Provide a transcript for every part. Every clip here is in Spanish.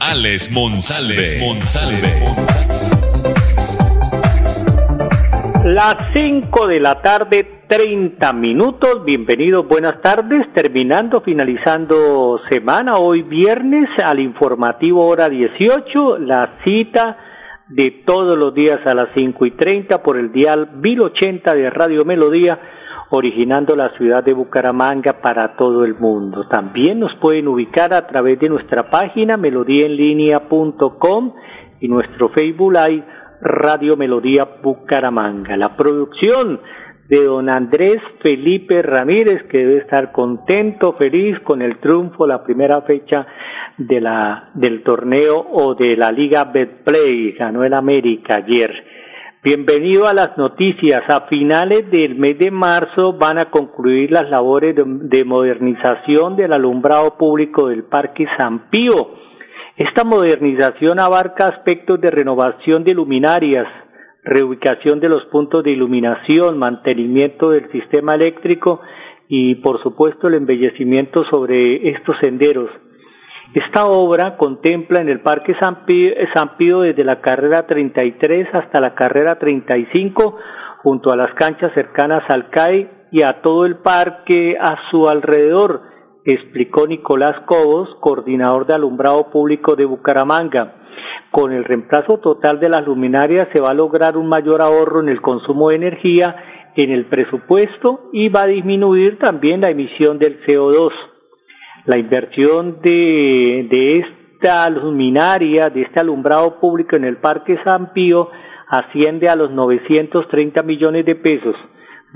Alex Monsalve. Las 5 de la tarde, 30 minutos. Bienvenidos, buenas tardes. Terminando, finalizando semana, hoy viernes, al informativo hora 18, la cita de todos los días a las 5 y 30 por el dial 1080 de Radio Melodía, originando la ciudad de Bucaramanga para todo el mundo. También nos pueden ubicar a través de nuestra página melodíaenlínea.com y nuestro Facebook Live Radio Melodía Bucaramanga. La producción de don Andrés Felipe Ramírez, que debe estar contento, feliz con el triunfo, la primera fecha de la, del torneo o de la Liga Betplay. Ganó el América ayer. Bienvenido a las noticias. A finales del mes de marzo van a concluir las labores de, de modernización del alumbrado público del Parque San Pío esta modernización abarca aspectos de renovación de luminarias, reubicación de los puntos de iluminación, mantenimiento del sistema eléctrico y, por supuesto, el embellecimiento sobre estos senderos. Esta obra contempla en el Parque San Pío, desde la carrera 33 hasta la carrera 35, junto a las canchas cercanas al CAI y a todo el parque a su alrededor, explicó Nicolás Cobos, coordinador de alumbrado público de Bucaramanga. Con el reemplazo total de las luminarias se va a lograr un mayor ahorro en el consumo de energía en el presupuesto y va a disminuir también la emisión del CO2. La inversión de, de esta luminaria, de este alumbrado público en el Parque San Pío, asciende a los 930 millones de pesos.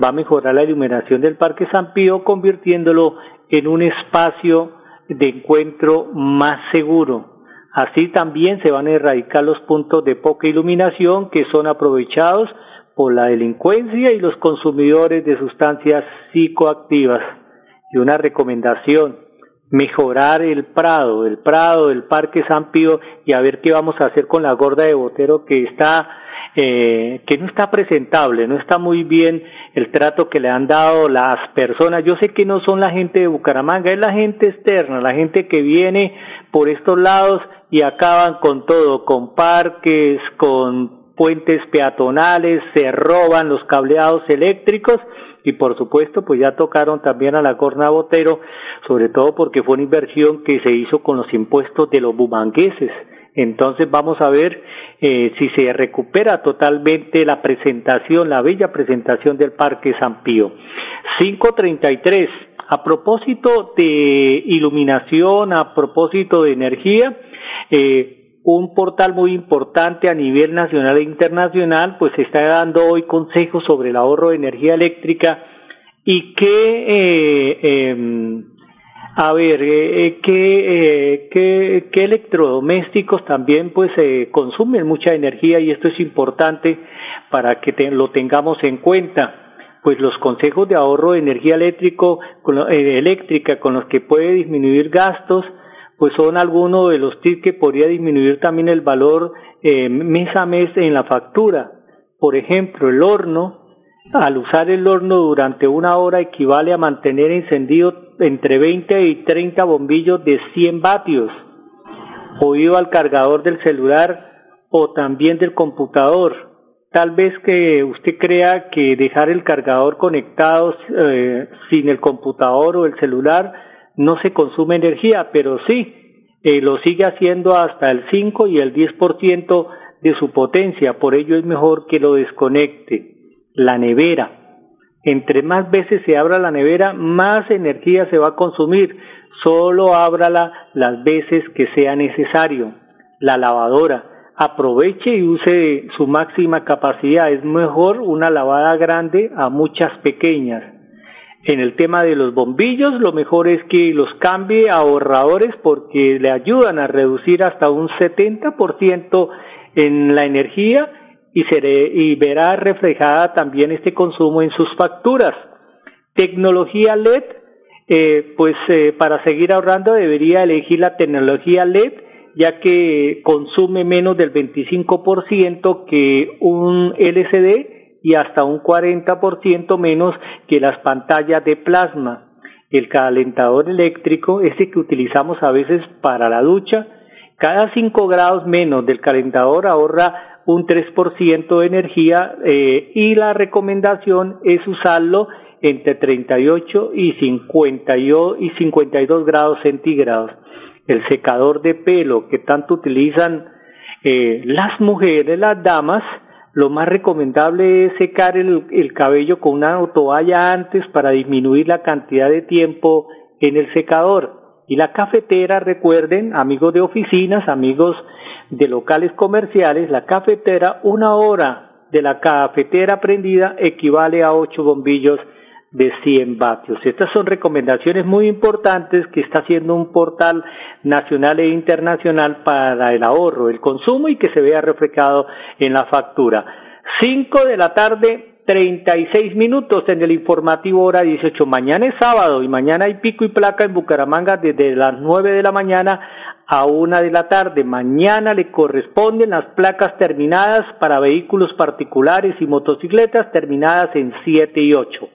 Va a mejorar la iluminación del Parque San Pío, convirtiéndolo en un espacio de encuentro más seguro. Así también se van a erradicar los puntos de poca iluminación que son aprovechados por la delincuencia y los consumidores de sustancias psicoactivas. Y una recomendación, mejorar el Prado, el Prado, el Parque San Pío y a ver qué vamos a hacer con la gorda de Botero que está eh, que no está presentable, no está muy bien el trato que le han dado las personas. Yo sé que no son la gente de Bucaramanga, es la gente externa, la gente que viene por estos lados y acaban con todo, con parques, con puentes peatonales, se roban los cableados eléctricos y por supuesto pues ya tocaron también a la Corna Botero, sobre todo porque fue una inversión que se hizo con los impuestos de los bumangueses entonces vamos a ver eh, si se recupera totalmente la presentación, la bella presentación del Parque San Pío. 533. A propósito de iluminación, a propósito de energía, eh, un portal muy importante a nivel nacional e internacional, pues está dando hoy consejos sobre el ahorro de energía eléctrica y qué eh, eh, a ver, eh, eh, ¿qué, eh, qué, electrodomésticos también pues consumen mucha energía y esto es importante para que lo tengamos en cuenta? Pues los consejos de ahorro de energía eléctrico, eléctrica con los que puede disminuir gastos, pues son algunos de los tips que podría disminuir también el valor mes a mes en la factura. Por ejemplo, el horno, al usar el horno durante una hora equivale a mantener encendido entre 20 y 30 bombillos de 100 vatios, oído al cargador del celular o también del computador. Tal vez que usted crea que dejar el cargador conectado eh, sin el computador o el celular no se consume energía, pero sí, eh, lo sigue haciendo hasta el 5 y el 10% de su potencia, por ello es mejor que lo desconecte la nevera. Entre más veces se abra la nevera, más energía se va a consumir. Solo ábrala las veces que sea necesario. La lavadora. Aproveche y use su máxima capacidad. Es mejor una lavada grande a muchas pequeñas. En el tema de los bombillos, lo mejor es que los cambie a ahorradores porque le ayudan a reducir hasta un 70% en la energía y, verá reflejada también este consumo en sus facturas. Tecnología LED, eh, pues eh, para seguir ahorrando debería elegir la tecnología LED ya que consume menos del 25% que un LCD y hasta un 40% menos que las pantallas de plasma. El calentador eléctrico, ese que utilizamos a veces para la ducha, cada 5 grados menos del calentador ahorra un 3% de energía eh, y la recomendación es usarlo entre 38 y 52, y 52 grados centígrados. El secador de pelo que tanto utilizan eh, las mujeres, las damas, lo más recomendable es secar el, el cabello con una toalla antes para disminuir la cantidad de tiempo en el secador. Y la cafetera, recuerden, amigos de oficinas, amigos de locales comerciales, la cafetera, una hora de la cafetera prendida equivale a ocho bombillos de 100 vatios. Estas son recomendaciones muy importantes que está haciendo un portal nacional e internacional para el ahorro, el consumo y que se vea reflejado en la factura. 5 de la tarde, 36 minutos en el informativo hora 18. Mañana es sábado y mañana hay pico y placa en Bucaramanga desde las 9 de la mañana a una de la tarde. Mañana le corresponden las placas terminadas para vehículos particulares y motocicletas terminadas en 7 y 8.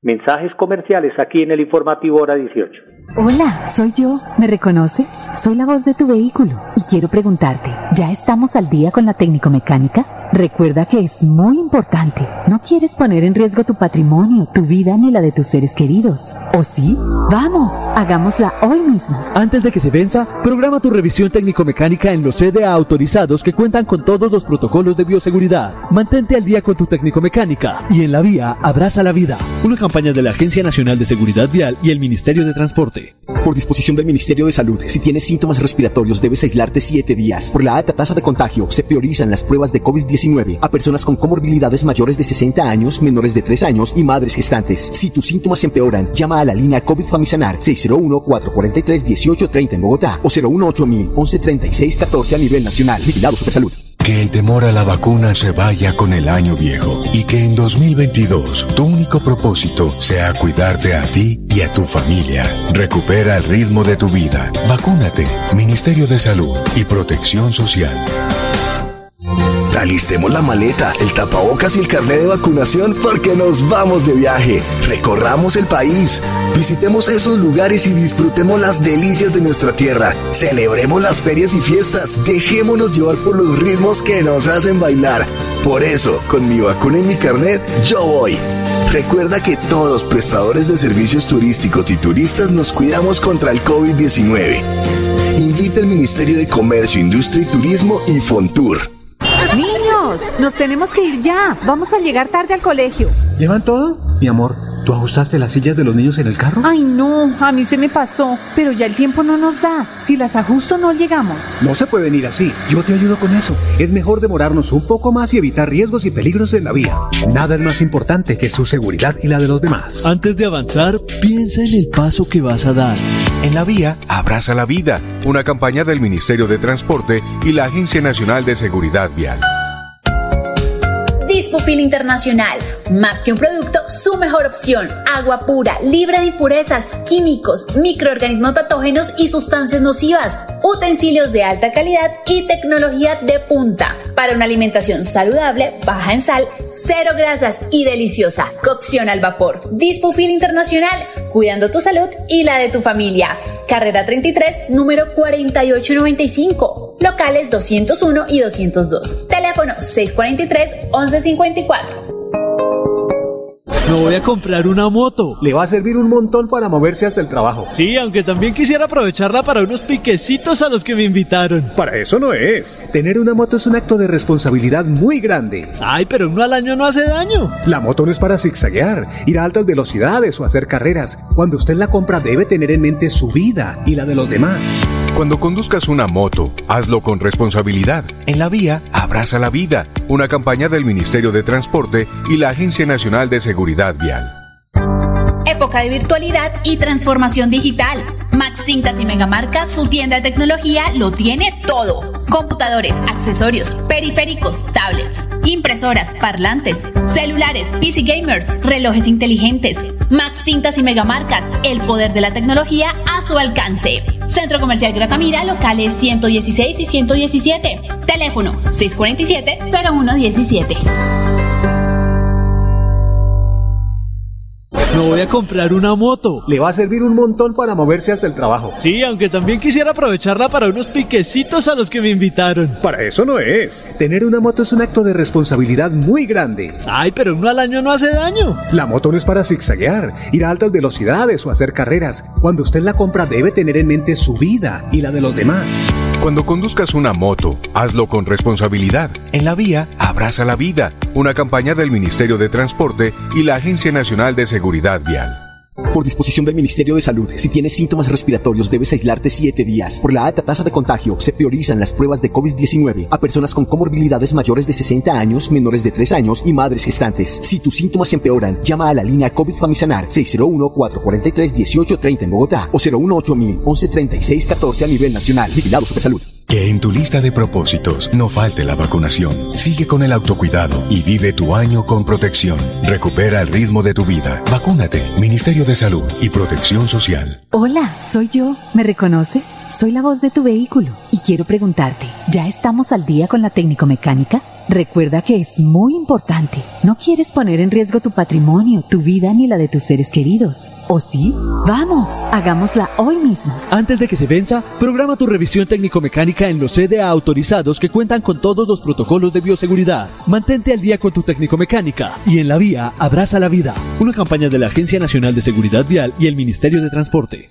Mensajes comerciales aquí en el informativo hora 18. Hola, soy yo. ¿Me reconoces? Soy la voz de tu vehículo y quiero preguntarte, ¿ya estamos al día con la técnico mecánica? Recuerda que es muy importante. No quieres poner en riesgo tu patrimonio, tu vida ni la de tus seres queridos. ¿O sí? Vamos, hagámosla hoy mismo. Antes de que se venza, programa tu revisión técnico-mecánica en los CDA autorizados que cuentan con todos los protocolos de bioseguridad. Mantente al día con tu técnico-mecánica y en la vía abraza la vida. Una campaña de la Agencia Nacional de Seguridad Vial y el Ministerio de Transporte. Por disposición del Ministerio de Salud, si tienes síntomas respiratorios debes aislarte 7 días. Por la alta tasa de contagio, se priorizan las pruebas de COVID-19 a personas con comorbilidades mayores de 60 años, menores de 3 años y madres gestantes. Si tus síntomas empeoran, llama a la línea COVID Famisanar 601-443-1830 en Bogotá o 018 1136 14 a nivel nacional. Vigilado Supersalud. Que el temor a la vacuna se vaya con el año viejo y que en 2022 tu único propósito sea cuidarte a ti y a tu familia. Recupera el ritmo de tu vida. Vacúnate. Ministerio de Salud y Protección Social. Alistemos la maleta, el tapabocas y el carnet de vacunación porque nos vamos de viaje. Recorramos el país, visitemos esos lugares y disfrutemos las delicias de nuestra tierra. Celebremos las ferias y fiestas, dejémonos llevar por los ritmos que nos hacen bailar. Por eso, con mi vacuna y mi carnet, yo voy. Recuerda que todos prestadores de servicios turísticos y turistas nos cuidamos contra el COVID-19. Invita el Ministerio de Comercio, Industria y Turismo y Fontur. Nos tenemos que ir ya. Vamos a llegar tarde al colegio. ¿Llevan todo? Mi amor, ¿tú ajustaste las sillas de los niños en el carro? Ay, no, a mí se me pasó. Pero ya el tiempo no nos da. Si las ajusto, no llegamos. No se pueden ir así. Yo te ayudo con eso. Es mejor demorarnos un poco más y evitar riesgos y peligros en la vía. Nada es más importante que su seguridad y la de los demás. Antes de avanzar, piensa en el paso que vas a dar. En la vía, abraza la vida. Una campaña del Ministerio de Transporte y la Agencia Nacional de Seguridad Vial. Dispofil Internacional, más que un producto, su mejor opción. Agua pura, libre de impurezas, químicos, microorganismos patógenos y sustancias nocivas. Utensilios de alta calidad y tecnología de punta. Para una alimentación saludable, baja en sal, cero grasas y deliciosa. Cocción al vapor. Dispofil Internacional, cuidando tu salud y la de tu familia. Carrera 33, número 4895. Locales 201 y 202. Teléfono 643 1154. Me voy a comprar una moto. Le va a servir un montón para moverse hasta el trabajo. Sí, aunque también quisiera aprovecharla para unos piquecitos a los que me invitaron. Para eso no es. Tener una moto es un acto de responsabilidad muy grande. Ay, pero uno al año no hace daño. La moto no es para zigzaguear, ir a altas velocidades o hacer carreras. Cuando usted la compra debe tener en mente su vida y la de los demás. Cuando conduzcas una moto, hazlo con responsabilidad. En la vía, abraza la vida. Una campaña del Ministerio de Transporte y la Agencia Nacional de Seguridad Vial. Época de virtualidad y transformación digital. Max Tintas y Megamarcas, su tienda de tecnología, lo tiene todo. Computadores, accesorios, periféricos, tablets, impresoras, parlantes, celulares, PC gamers, relojes inteligentes. Max Tintas y Megamarcas, el poder de la tecnología a su alcance. Centro Comercial Gratamira, locales 116 y 117. Teléfono 647-0117. Me voy a comprar una moto. Le va a servir un montón para moverse hasta el trabajo. Sí, aunque también quisiera aprovecharla para unos piquecitos a los que me invitaron. Para eso no es. Tener una moto es un acto de responsabilidad muy grande. Ay, pero uno al año no hace daño. La moto no es para zigzaguear, ir a altas velocidades o hacer carreras. Cuando usted la compra debe tener en mente su vida y la de los demás. Cuando conduzcas una moto, hazlo con responsabilidad. En la vía, abraza la vida. Una campaña del Ministerio de Transporte y la Agencia Nacional de Seguridad Vial. Por disposición del Ministerio de Salud, si tienes síntomas respiratorios debes aislarte 7 días. Por la alta tasa de contagio, se priorizan las pruebas de COVID-19 a personas con comorbilidades mayores de 60 años, menores de 3 años y madres gestantes. Si tus síntomas empeoran, llama a la línea COVID Famisanar 601-443-1830 en Bogotá o 018 1136 14 a nivel nacional. Vigilado Supersalud. Que en tu lista de propósitos no falte la vacunación. Sigue con el autocuidado y vive tu año con protección. Recupera el ritmo de tu vida. Vacúnate. Ministerio de Salud y Protección Social. Hola, soy yo. ¿Me reconoces? Soy la voz de tu vehículo y quiero preguntarte, ¿ya estamos al día con la técnico mecánica? Recuerda que es muy importante. No quieres poner en riesgo tu patrimonio, tu vida ni la de tus seres queridos. ¿O sí? Vamos, hagámosla hoy mismo. Antes de que se venza, programa tu revisión técnico-mecánica en los CDA autorizados que cuentan con todos los protocolos de bioseguridad. Mantente al día con tu técnico-mecánica y en la vía abraza la vida. Una campaña de la Agencia Nacional de Seguridad Vial y el Ministerio de Transporte.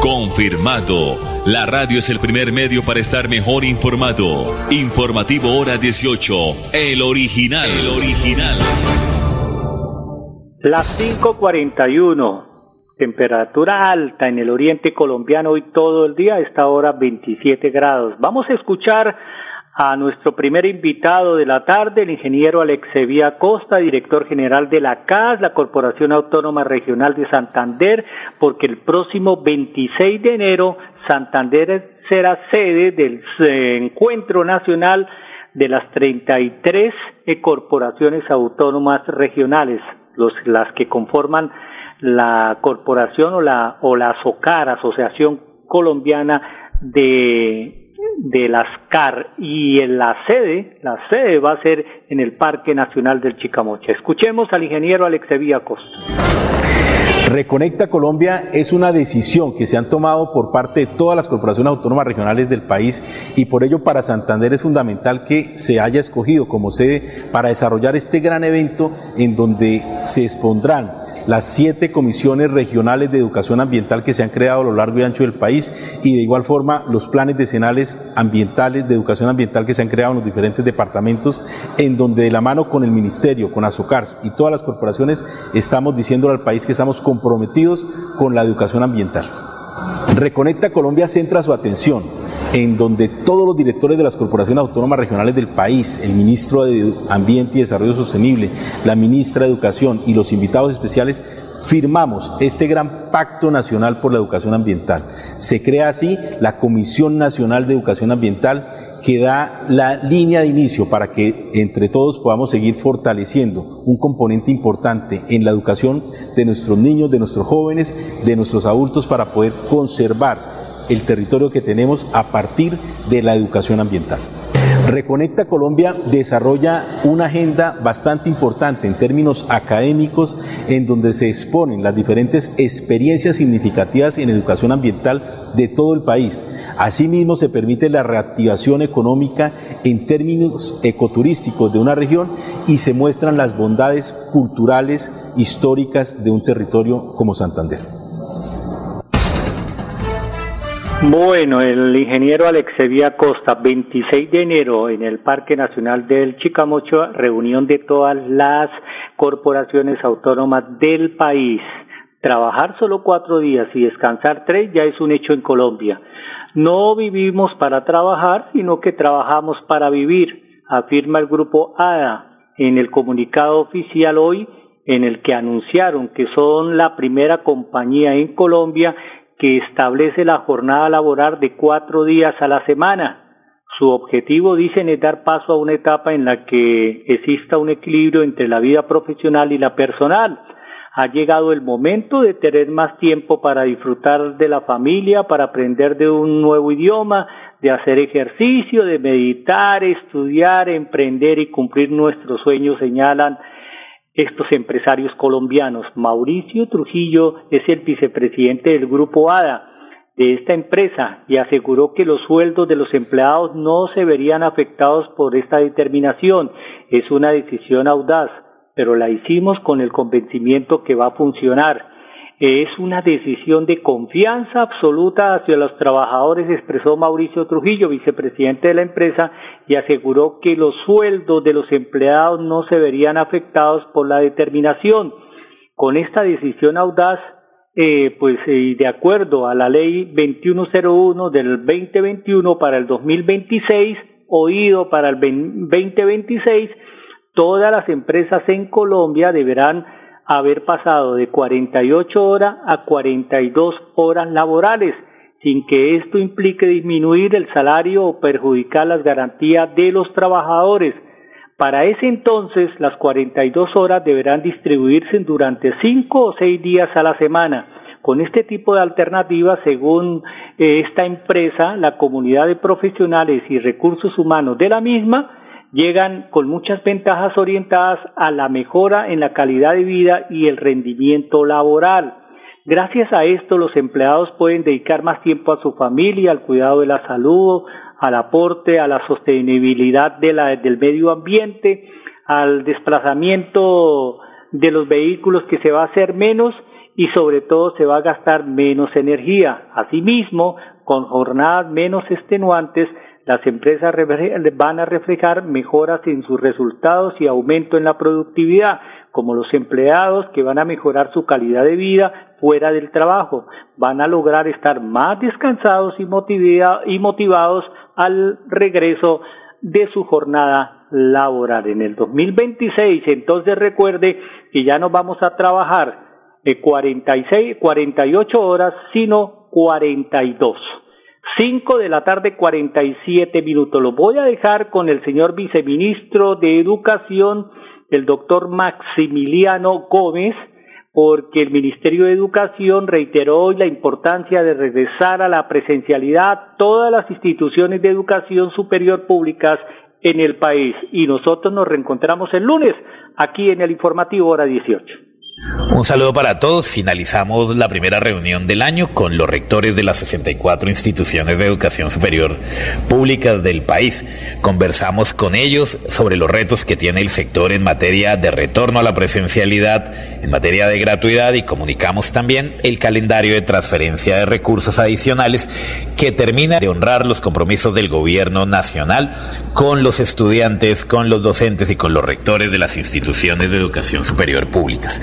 Confirmado. La radio es el primer medio para estar mejor informado. Informativo Hora 18. El original. El original. Las 5:41. Temperatura alta en el oriente colombiano hoy todo el día, a esta hora 27 grados. Vamos a escuchar a nuestro primer invitado de la tarde, el ingeniero Alexevía Costa, director general de la CAS, la Corporación Autónoma Regional de Santander, porque el próximo 26 de enero Santander será sede del Encuentro Nacional de las 33 corporaciones autónomas regionales, las que conforman la corporación o la, o la SOCAR, Asociación Colombiana de de las CAR y en la sede, la sede va a ser en el Parque Nacional del Chicamocha. Escuchemos al ingeniero Alexevía Costa. Reconecta Colombia es una decisión que se han tomado por parte de todas las corporaciones autónomas regionales del país y por ello para Santander es fundamental que se haya escogido como sede para desarrollar este gran evento en donde se expondrán las siete comisiones regionales de educación ambiental que se han creado a lo largo y ancho del país y de igual forma los planes decenales ambientales de educación ambiental que se han creado en los diferentes departamentos, en donde de la mano con el Ministerio, con Azocars y todas las corporaciones estamos diciéndole al país que estamos comprometidos con la educación ambiental. Reconecta Colombia centra su atención en donde todos los directores de las corporaciones autónomas regionales del país, el ministro de Ambiente y Desarrollo Sostenible, la ministra de Educación y los invitados especiales firmamos este gran pacto nacional por la educación ambiental. Se crea así la Comisión Nacional de Educación Ambiental que da la línea de inicio para que entre todos podamos seguir fortaleciendo un componente importante en la educación de nuestros niños, de nuestros jóvenes, de nuestros adultos para poder conservar el territorio que tenemos a partir de la educación ambiental. Reconecta Colombia desarrolla una agenda bastante importante en términos académicos en donde se exponen las diferentes experiencias significativas en educación ambiental de todo el país. Asimismo se permite la reactivación económica en términos ecoturísticos de una región y se muestran las bondades culturales históricas de un territorio como Santander. Bueno, el ingeniero Alexevía Costa, 26 de enero en el Parque Nacional del Chicamocho, reunión de todas las corporaciones autónomas del país. Trabajar solo cuatro días y descansar tres ya es un hecho en Colombia. No vivimos para trabajar, sino que trabajamos para vivir, afirma el grupo ADA en el comunicado oficial hoy en el que anunciaron que son la primera compañía en Colombia que establece la jornada laboral de cuatro días a la semana. Su objetivo, dicen, es dar paso a una etapa en la que exista un equilibrio entre la vida profesional y la personal. Ha llegado el momento de tener más tiempo para disfrutar de la familia, para aprender de un nuevo idioma, de hacer ejercicio, de meditar, estudiar, emprender y cumplir nuestros sueños, señalan estos empresarios colombianos. Mauricio Trujillo es el vicepresidente del grupo ADA de esta empresa y aseguró que los sueldos de los empleados no se verían afectados por esta determinación. Es una decisión audaz, pero la hicimos con el convencimiento que va a funcionar es una decisión de confianza absoluta hacia los trabajadores, expresó Mauricio Trujillo, vicepresidente de la empresa, y aseguró que los sueldos de los empleados no se verían afectados por la determinación. Con esta decisión audaz, eh, pues eh, de acuerdo a la ley 2101 del 2021 para el 2026, oído para el 2026, todas las empresas en Colombia deberán haber pasado de 48 horas a 42 horas laborales, sin que esto implique disminuir el salario o perjudicar las garantías de los trabajadores. Para ese entonces, las 42 horas deberán distribuirse durante 5 o 6 días a la semana. Con este tipo de alternativas, según eh, esta empresa, la comunidad de profesionales y recursos humanos de la misma llegan con muchas ventajas orientadas a la mejora en la calidad de vida y el rendimiento laboral. Gracias a esto, los empleados pueden dedicar más tiempo a su familia, al cuidado de la salud, al aporte, a la sostenibilidad del medio ambiente, al desplazamiento de los vehículos que se va a hacer menos y sobre todo se va a gastar menos energía. Asimismo, con jornadas menos extenuantes, las empresas van a reflejar mejoras en sus resultados y aumento en la productividad, como los empleados que van a mejorar su calidad de vida fuera del trabajo, van a lograr estar más descansados y, motivados al regreso de su jornada laboral. En el 2026, entonces recuerde que ya no vamos a trabajar de 46, 48 horas, sino 42. 5 de la tarde 47 minutos. Lo voy a dejar con el señor viceministro de Educación, el doctor Maximiliano Gómez, porque el Ministerio de Educación reiteró hoy la importancia de regresar a la presencialidad todas las instituciones de educación superior públicas en el país. Y nosotros nos reencontramos el lunes aquí en el informativo hora 18. Un saludo para todos. Finalizamos la primera reunión del año con los rectores de las 64 instituciones de educación superior públicas del país. Conversamos con ellos sobre los retos que tiene el sector en materia de retorno a la presencialidad, en materia de gratuidad y comunicamos también el calendario de transferencia de recursos adicionales que termina de honrar los compromisos del gobierno nacional con los estudiantes, con los docentes y con los rectores de las instituciones de educación superior públicas.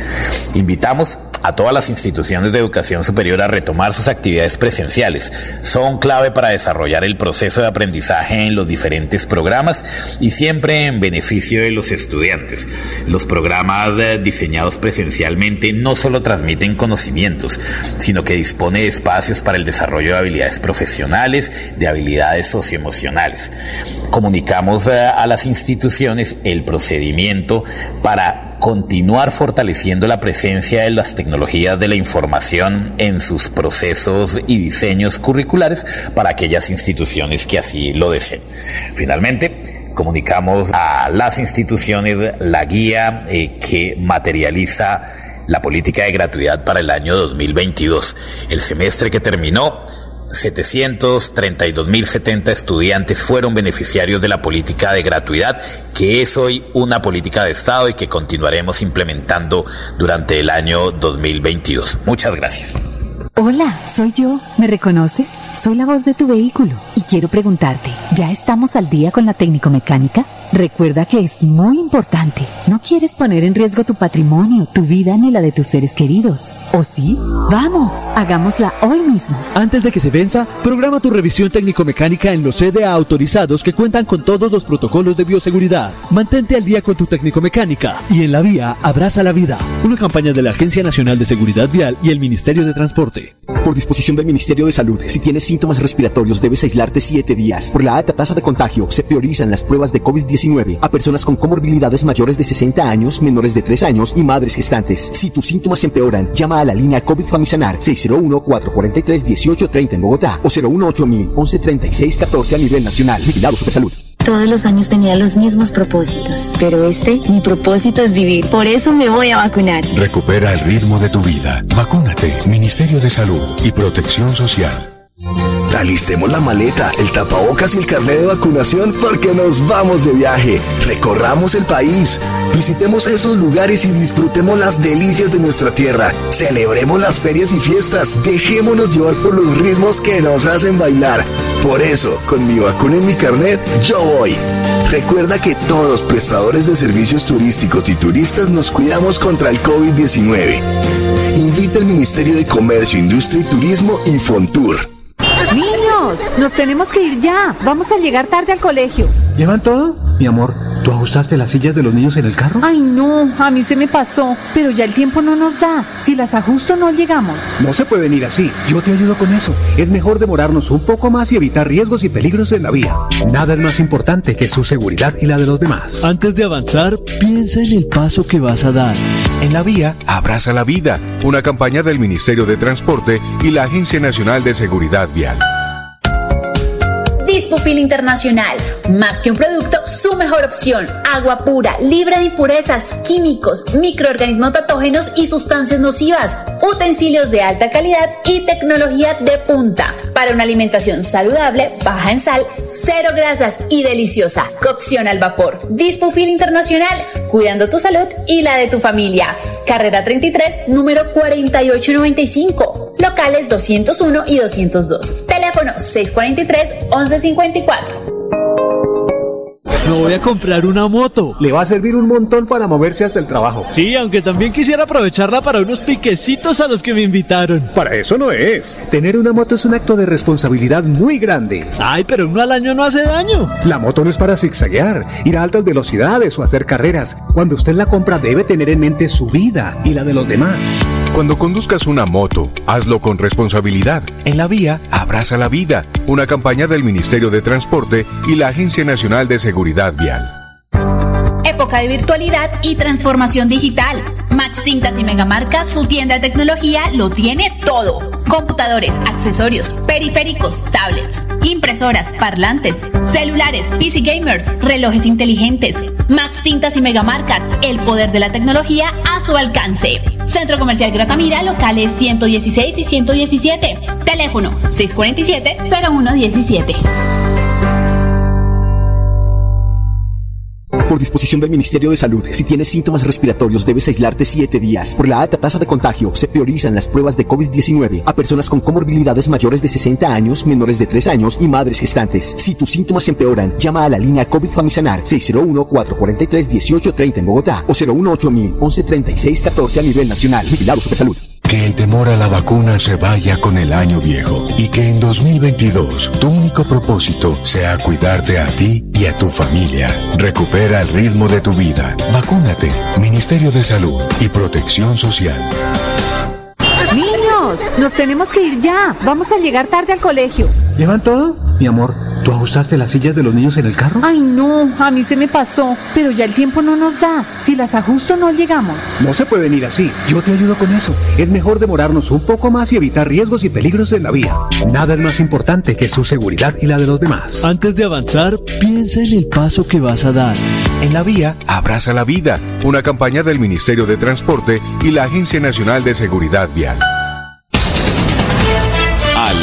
Invitamos a todas las instituciones de educación superior a retomar sus actividades presenciales. Son clave para desarrollar el proceso de aprendizaje en los diferentes programas y siempre en beneficio de los estudiantes. Los programas eh, diseñados presencialmente no solo transmiten conocimientos, sino que dispone de espacios para el desarrollo de habilidades profesionales, de habilidades socioemocionales. Comunicamos eh, a las instituciones el procedimiento para continuar fortaleciendo la presencia de las tecnologías de la información en sus procesos y diseños curriculares para aquellas instituciones que así lo deseen. Finalmente, comunicamos a las instituciones la guía eh, que materializa la política de gratuidad para el año 2022. El semestre que terminó 732.070 estudiantes fueron beneficiarios de la política de gratuidad, que es hoy una política de Estado y que continuaremos implementando durante el año 2022. Muchas gracias. Hola, soy yo. ¿Me reconoces? Soy la voz de tu vehículo y quiero preguntarte, ¿ya estamos al día con la técnico mecánica? Recuerda que es muy importante. No quieres poner en riesgo tu patrimonio, tu vida ni la de tus seres queridos. ¿O sí? Vamos, hagámosla hoy mismo. Antes de que se venza, programa tu revisión técnico-mecánica en los CDA autorizados que cuentan con todos los protocolos de bioseguridad. Mantente al día con tu técnico-mecánica y en la vía abraza la vida. Una campaña de la Agencia Nacional de Seguridad Vial y el Ministerio de Transporte. Por disposición del Ministerio de Salud, si tienes síntomas respiratorios debes aislarte 7 días. Por la alta tasa de contagio, se priorizan las pruebas de COVID-19 a personas con comorbilidades mayores de 60 años, menores de 3 años y madres gestantes. Si tus síntomas empeoran, llama a la línea COVID Famisanar 601-443-1830 en Bogotá o 018 1136 14 a nivel nacional. Vigilado Supersalud. Todos los años tenía los mismos propósitos, pero este, mi propósito es vivir. Por eso me voy a vacunar. Recupera el ritmo de tu vida. Vacúnate. Ministerio de Salud y Protección Social. Alistemos la maleta, el tapabocas y el carnet de vacunación porque nos vamos de viaje. Recorramos el país. Visitemos esos lugares y disfrutemos las delicias de nuestra tierra. Celebremos las ferias y fiestas. Dejémonos llevar por los ritmos que nos hacen bailar. Por eso, con mi vacuna en mi carnet, yo voy. Recuerda que todos prestadores de servicios turísticos y turistas nos cuidamos contra el COVID-19. Invita al Ministerio de Comercio, Industria y Turismo y Fontur. Nos tenemos que ir ya. Vamos a llegar tarde al colegio. ¿Llevan todo? Mi amor, ¿tú ajustaste las sillas de los niños en el carro? Ay, no, a mí se me pasó, pero ya el tiempo no nos da. Si las ajusto no llegamos. No se pueden ir así. Yo te ayudo con eso. Es mejor demorarnos un poco más y evitar riesgos y peligros en la vía. Nada es más importante que su seguridad y la de los demás. Antes de avanzar, piensa en el paso que vas a dar. En la vía, abraza la vida. Una campaña del Ministerio de Transporte y la Agencia Nacional de Seguridad Vial. Dispofil Internacional, más que un producto, su mejor opción. Agua pura, libre de impurezas, químicos, microorganismos patógenos y sustancias nocivas. Utensilios de alta calidad y tecnología de punta. Para una alimentación saludable, baja en sal, cero grasas y deliciosa. Cocción al vapor. Dispofil Internacional, cuidando tu salud y la de tu familia. Carrera 33, número 4895. Locales 201 y 202. Teléfono 643 1154. Me voy a comprar una moto. Le va a servir un montón para moverse hasta el trabajo. Sí, aunque también quisiera aprovecharla para unos piquecitos a los que me invitaron. Para eso no es. Tener una moto es un acto de responsabilidad muy grande. Ay, pero uno al año no hace daño. La moto no es para zigzaguear, ir a altas velocidades o hacer carreras. Cuando usted la compra debe tener en mente su vida y la de los demás. Cuando conduzcas una moto, hazlo con responsabilidad. En la vía, abraza la vida. Una campaña del Ministerio de Transporte y la Agencia Nacional de Seguridad Vial. Época de virtualidad y transformación digital. Max Tintas y Megamarca, su tienda de tecnología, lo tiene todo. Computadores, accesorios, periféricos, tablets, impresoras, parlantes, celulares, PC gamers, relojes inteligentes. Max Tintas y Megamarcas, el poder de la tecnología a su alcance. Centro Comercial Gratamira, locales 116 y 117. Teléfono 647-0117. Por disposición del Ministerio de Salud, si tienes síntomas respiratorios debes aislarte 7 días. Por la alta tasa de contagio, se priorizan las pruebas de COVID-19 a personas con comorbilidades mayores de 60 años, menores de 3 años y madres gestantes. Si tus síntomas empeoran, llama a la línea COVID Famisanar 601-443-1830 en Bogotá o 018 1136 14 a nivel nacional. Vigilado Supersalud. Que el temor a la vacuna se vaya con el año viejo y que en 2022 tu único propósito sea cuidarte a ti y a tu familia. Recupera el ritmo de tu vida. Vacúnate. Ministerio de Salud y Protección Social. Nos tenemos que ir ya. Vamos a llegar tarde al colegio. ¿Llevan todo? Mi amor, ¿tú ajustaste las sillas de los niños en el carro? Ay, no, a mí se me pasó, pero ya el tiempo no nos da. Si las ajusto no llegamos. No se pueden ir así. Yo te ayudo con eso. Es mejor demorarnos un poco más y evitar riesgos y peligros en la vía. Nada es más importante que su seguridad y la de los demás. Antes de avanzar, piensa en el paso que vas a dar. En la vía, abraza la vida. Una campaña del Ministerio de Transporte y la Agencia Nacional de Seguridad Vial.